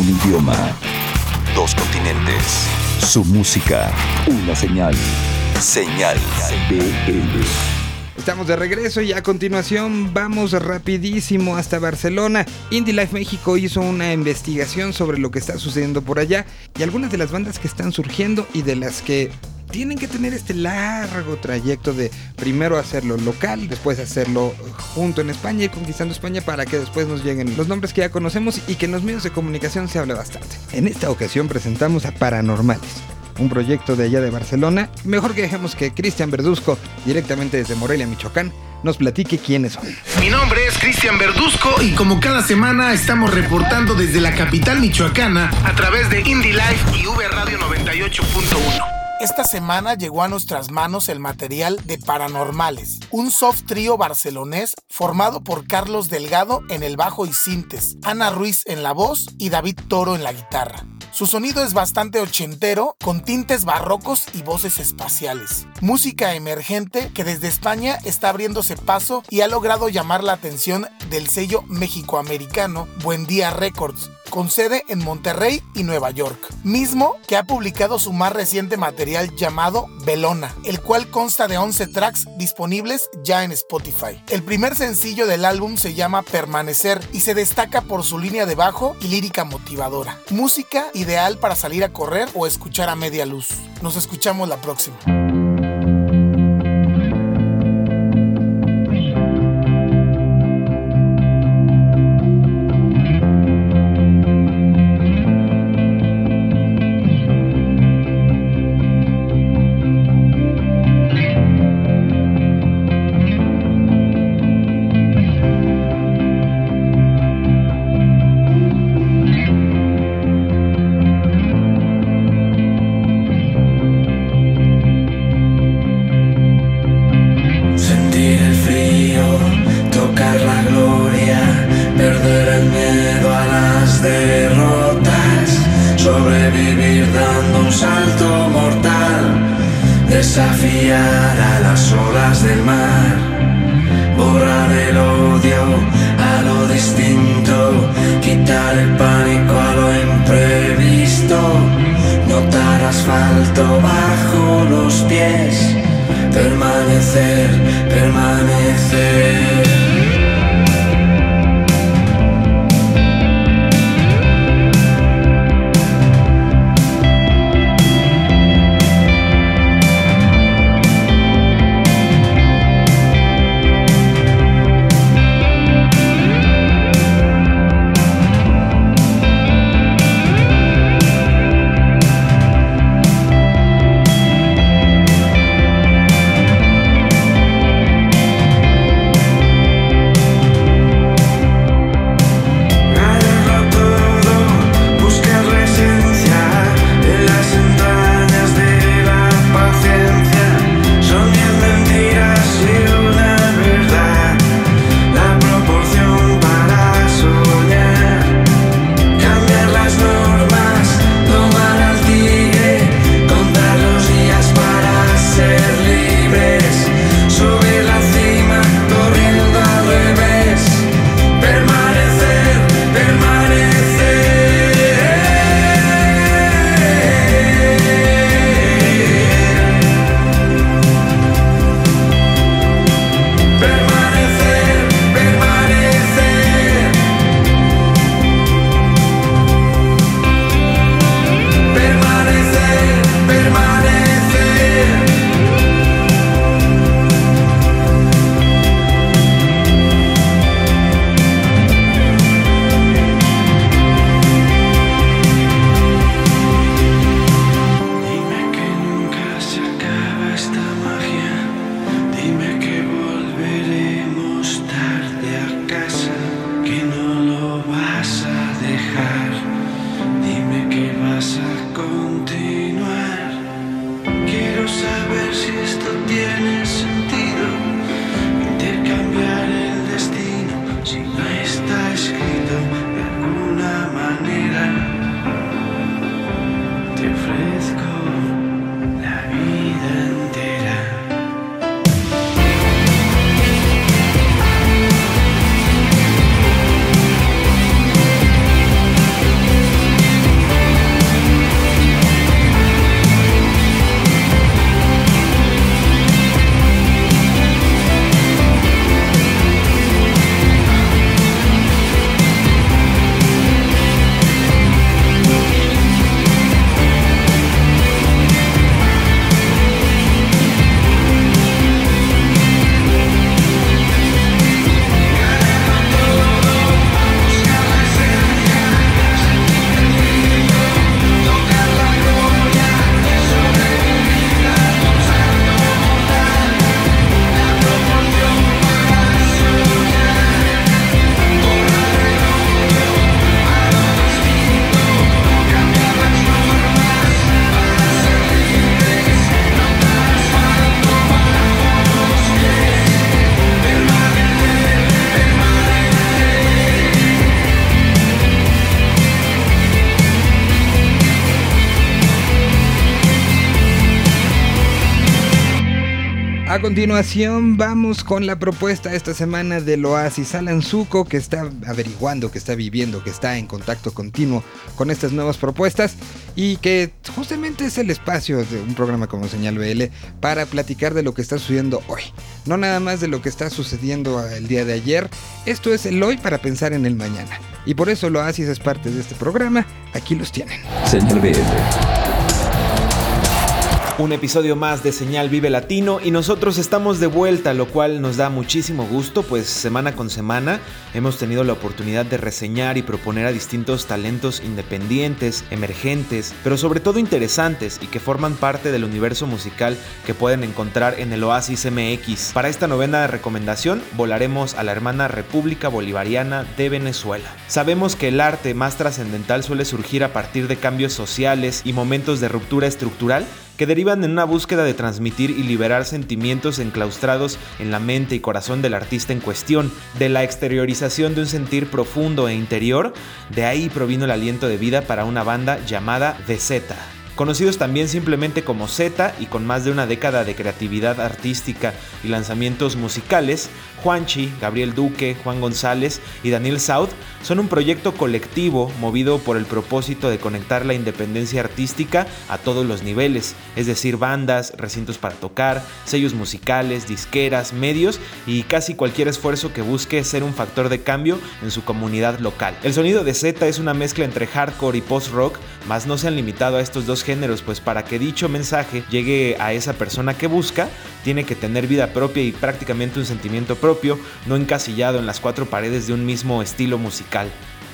Un idioma. Dos continentes. Su música. Una señal. Señal BL. Estamos de regreso y a continuación vamos rapidísimo hasta Barcelona. Indie Life México hizo una investigación sobre lo que está sucediendo por allá y algunas de las bandas que están surgiendo y de las que tienen que tener este largo trayecto de primero hacerlo local, después hacerlo junto en España y conquistando España para que después nos lleguen los nombres que ya conocemos y que en los medios de comunicación se habla bastante. En esta ocasión presentamos a Paranormales un proyecto de allá de Barcelona. Mejor que dejemos que Cristian Verduzco, directamente desde Morelia, Michoacán, nos platique quiénes son. Mi nombre es Cristian Verduzco y como cada semana estamos reportando desde la capital michoacana a través de Indie Life y V Radio 98.1. Esta semana llegó a nuestras manos el material de Paranormales, un soft trío barcelonés formado por Carlos Delgado en el bajo y sintes, Ana Ruiz en la voz y David Toro en la guitarra. Su sonido es bastante ochentero, con tintes barrocos y voces espaciales. Música emergente que desde España está abriéndose paso y ha logrado llamar la atención del sello mexicoamericano Buen Día Records, con sede en Monterrey y Nueva York, mismo que ha publicado su más reciente material llamado Belona, el cual consta de 11 tracks disponibles ya en Spotify. El primer sencillo del álbum se llama Permanecer y se destaca por su línea de bajo y lírica motivadora. Música ideal para salir a correr o escuchar a media luz. Nos escuchamos la próxima. Bajo los pies permanecer, permanecer. A continuación vamos con la propuesta esta semana del Oasis Alan Zuko que está averiguando, que está viviendo, que está en contacto continuo con estas nuevas propuestas y que justamente es el espacio de un programa como Señal BL para platicar de lo que está sucediendo hoy. No nada más de lo que está sucediendo el día de ayer, esto es el hoy para pensar en el mañana. Y por eso el Oasis es parte de este programa, aquí los tienen. Señal BL. Un episodio más de Señal Vive Latino y nosotros estamos de vuelta, lo cual nos da muchísimo gusto, pues semana con semana hemos tenido la oportunidad de reseñar y proponer a distintos talentos independientes, emergentes, pero sobre todo interesantes y que forman parte del universo musical que pueden encontrar en el Oasis MX. Para esta novena recomendación volaremos a la hermana República Bolivariana de Venezuela. Sabemos que el arte más trascendental suele surgir a partir de cambios sociales y momentos de ruptura estructural que derivan en una búsqueda de transmitir y liberar sentimientos enclaustrados en la mente y corazón del artista en cuestión, de la exteriorización de un sentir profundo e interior, de ahí provino el aliento de vida para una banda llamada The Zeta. Conocidos también simplemente como Z y con más de una década de creatividad artística y lanzamientos musicales, Juanchi, Gabriel Duque, Juan González y Daniel South son un proyecto colectivo movido por el propósito de conectar la independencia artística a todos los niveles, es decir, bandas, recintos para tocar, sellos musicales, disqueras, medios y casi cualquier esfuerzo que busque ser un factor de cambio en su comunidad local. El sonido de Z es una mezcla entre hardcore y post-rock, mas no se han limitado a estos dos pues para que dicho mensaje llegue a esa persona que busca, tiene que tener vida propia y prácticamente un sentimiento propio, no encasillado en las cuatro paredes de un mismo estilo musical.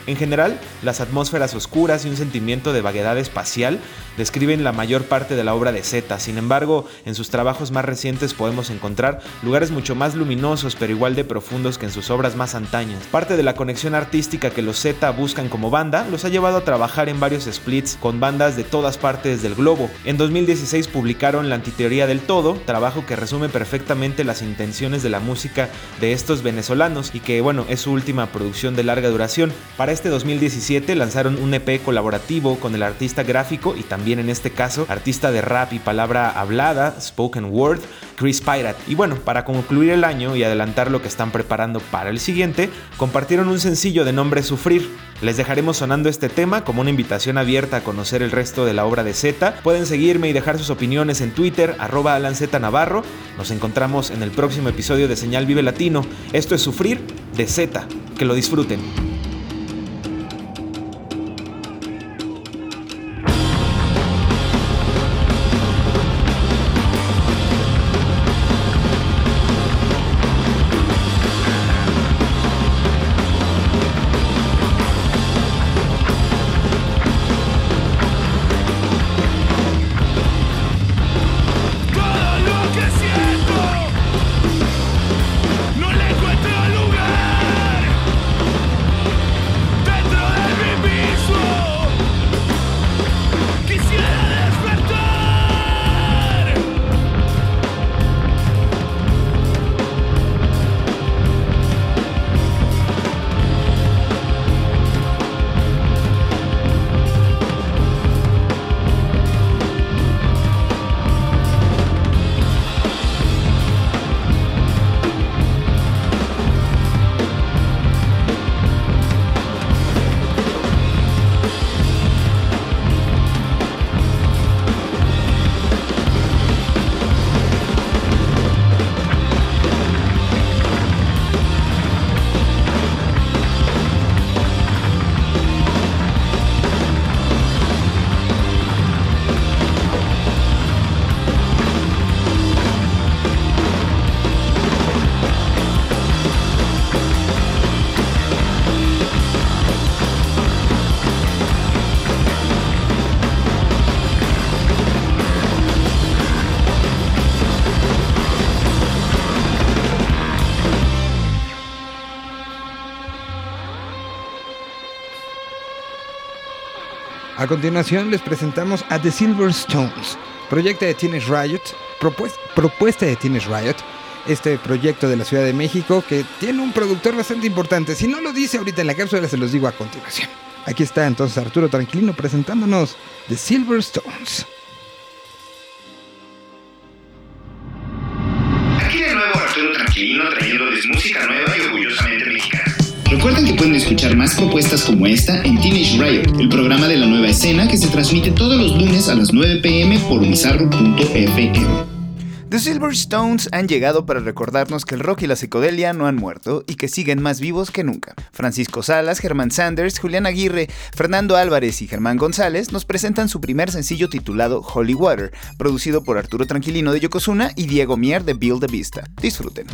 En general, las atmósferas oscuras y un sentimiento de vaguedad espacial describen la mayor parte de la obra de Z. Sin embargo, en sus trabajos más recientes podemos encontrar lugares mucho más luminosos pero igual de profundos que en sus obras más antañas. Parte de la conexión artística que los Z buscan como banda los ha llevado a trabajar en varios splits con bandas de todas partes del globo. En 2016 publicaron La Antiteoría del Todo, trabajo que resume perfectamente las intenciones de la música de estos venezolanos y que bueno, es su última producción de larga duración. Para este 2017 lanzaron un EP colaborativo con el artista gráfico y también en este caso artista de rap y palabra hablada, spoken word, Chris Pirate. Y bueno, para concluir el año y adelantar lo que están preparando para el siguiente, compartieron un sencillo de nombre Sufrir. Les dejaremos sonando este tema como una invitación abierta a conocer el resto de la obra de Z. Pueden seguirme y dejar sus opiniones en Twitter, arroba Navarro. Nos encontramos en el próximo episodio de Señal Vive Latino. Esto es Sufrir de Z. Que lo disfruten. A continuación les presentamos a The Silver Stones, proyecto de Teenage Riot, propues- propuesta de Teenage Riot, este proyecto de la Ciudad de México que tiene un productor bastante importante. Si no lo dice ahorita en la cápsula, se los digo a continuación. Aquí está entonces Arturo Tranquilino presentándonos The Silver Stones. Escuchar más propuestas como esta en Teenage Riot, el programa de la nueva escena que se transmite todos los lunes a las 9 pm por bizarro.fm. The Silver Stones han llegado para recordarnos que el rock y la psicodelia no han muerto y que siguen más vivos que nunca. Francisco Salas, Germán Sanders, Julián Aguirre, Fernando Álvarez y Germán González nos presentan su primer sencillo titulado Holy Water, producido por Arturo Tranquilino de Yokozuna y Diego Mier de Build the Vista. Disfruten.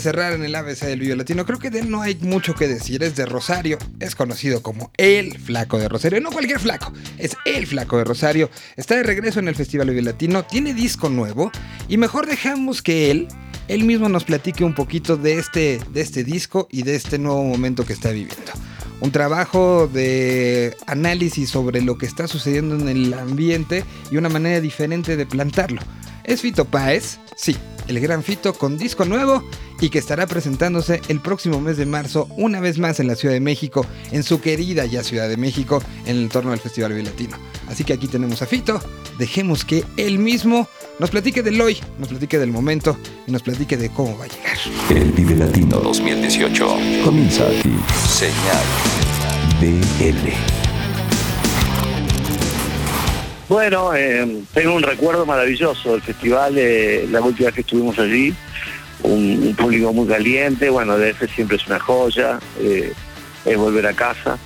Cerrar en el ABC del video latino, creo que de él no hay mucho que decir. Es de Rosario, es conocido como el flaco de Rosario. No cualquier flaco, es el flaco de Rosario. Está de regreso en el Festival Video Latino, tiene disco nuevo y mejor dejamos que él, él mismo nos platique un poquito de este, de este disco y de este nuevo momento que está viviendo. Un trabajo de análisis sobre lo que está sucediendo en el ambiente y una manera diferente de plantarlo. ¿Es Fito Páez? Sí, el gran Fito con disco nuevo y que estará presentándose el próximo mes de marzo una vez más en la Ciudad de México, en su querida ya Ciudad de México, en el entorno del Festival Vive Latino. Así que aquí tenemos a Fito, dejemos que él mismo nos platique del hoy, nos platique del momento y nos platique de cómo va a llegar. El Vive Latino 2018. comienza aquí. Señal. BL. Bueno, eh, tengo un recuerdo maravilloso del festival, eh, la última vez que estuvimos allí, un, público muy caliente, bueno, DF siempre es una joya, eh, es volver a casa.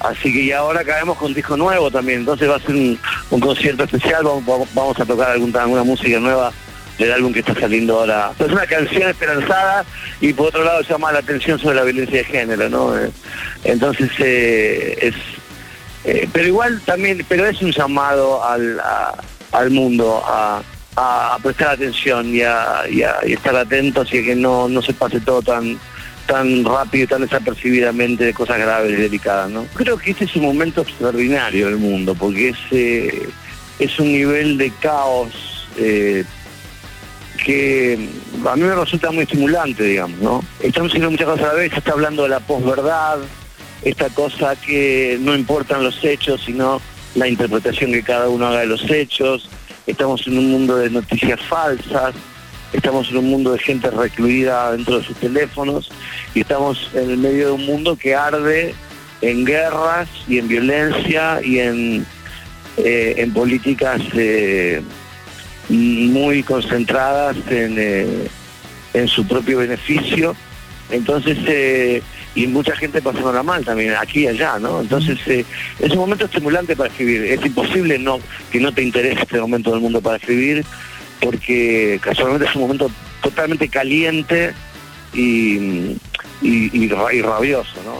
Así que y ahora caemos con disco nuevo también, entonces va a ser un, concierto especial, vamos, a tocar alguna, alguna música nueva del álbum que está saliendo ahora. Es una canción esperanzada y por otro lado llama la atención sobre la violencia de género, ¿no? Eh, Entonces eh, es... eh, pero igual también, pero es un llamado al, al mundo a, prestar atención y a, estar atentos y que no, no se pase todo tan tan rápido y tan desapercibidamente de cosas graves y delicadas, ¿no? Creo que este es un momento extraordinario del mundo, porque es, eh, es un nivel de caos eh, que a mí me resulta muy estimulante, digamos, ¿no? Estamos haciendo muchas cosas a la vez, se está hablando de la posverdad, esta cosa que no importan los hechos, sino la interpretación que cada uno haga de los hechos, estamos en un mundo de noticias falsas, estamos en un mundo de gente recluida dentro de sus teléfonos y estamos en el medio de un mundo que arde en guerras y en violencia y en, eh, en políticas eh, muy concentradas en, eh, en su propio beneficio. Entonces, eh, y mucha gente pasándola mal también, aquí y allá, ¿no? Entonces, eh, es un momento estimulante para escribir. Es imposible no que no te interese este momento del mundo para escribir, porque casualmente es un momento totalmente caliente y, y, y y rabioso, ¿no?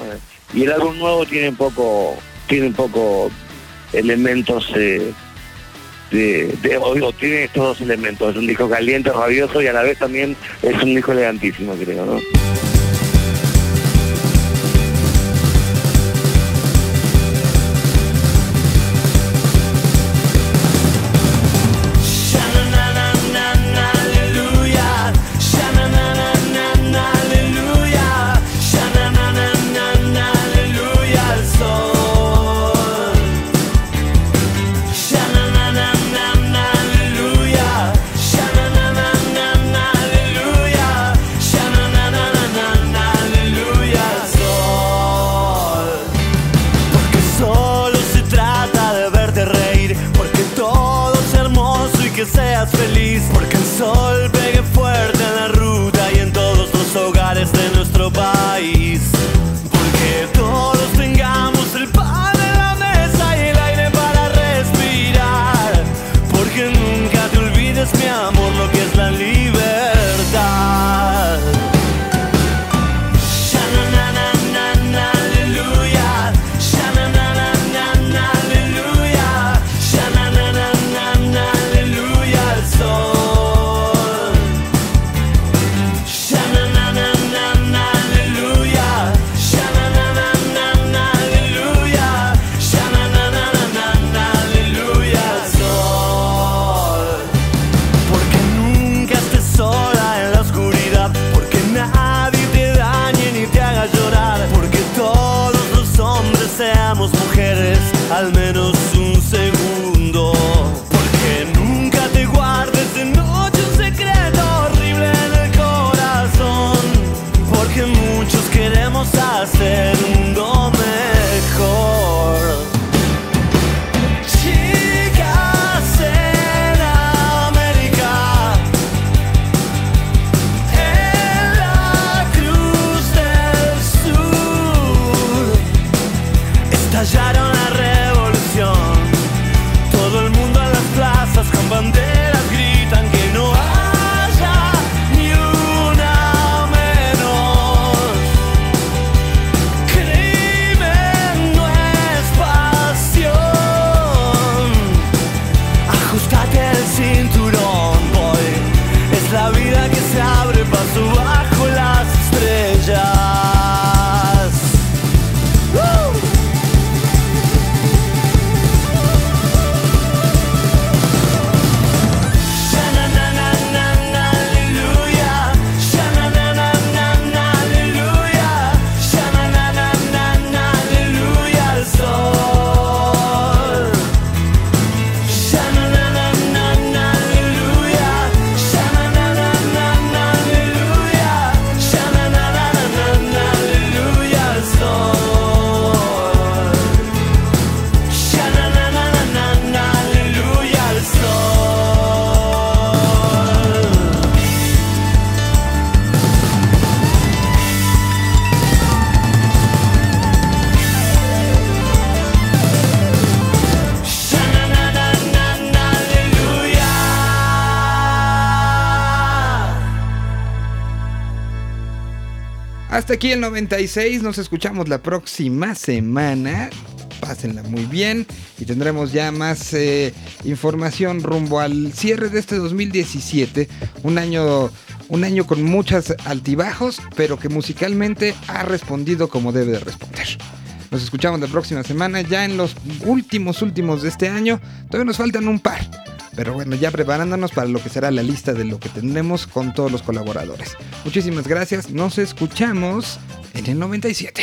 Y el álbum nuevo tiene un poco, tiene un poco elementos eh, de, de- o digo, tiene estos dos elementos, es un disco caliente, rabioso y a la vez también es un disco elegantísimo, creo, ¿no? Hasta aquí el 96, nos escuchamos la próxima semana. Pásenla muy bien y tendremos ya más eh, información rumbo al cierre de este 2017. Un año, un año con muchos altibajos, pero que musicalmente ha respondido como debe de responder. Nos escuchamos la próxima semana, ya en los últimos, últimos de este año. Todavía nos faltan un par. Pero bueno, ya preparándonos para lo que será la lista de lo que tendremos con todos los colaboradores. Muchísimas gracias, nos escuchamos en el 97.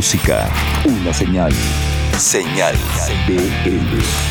Música, una señal. Señal. BL.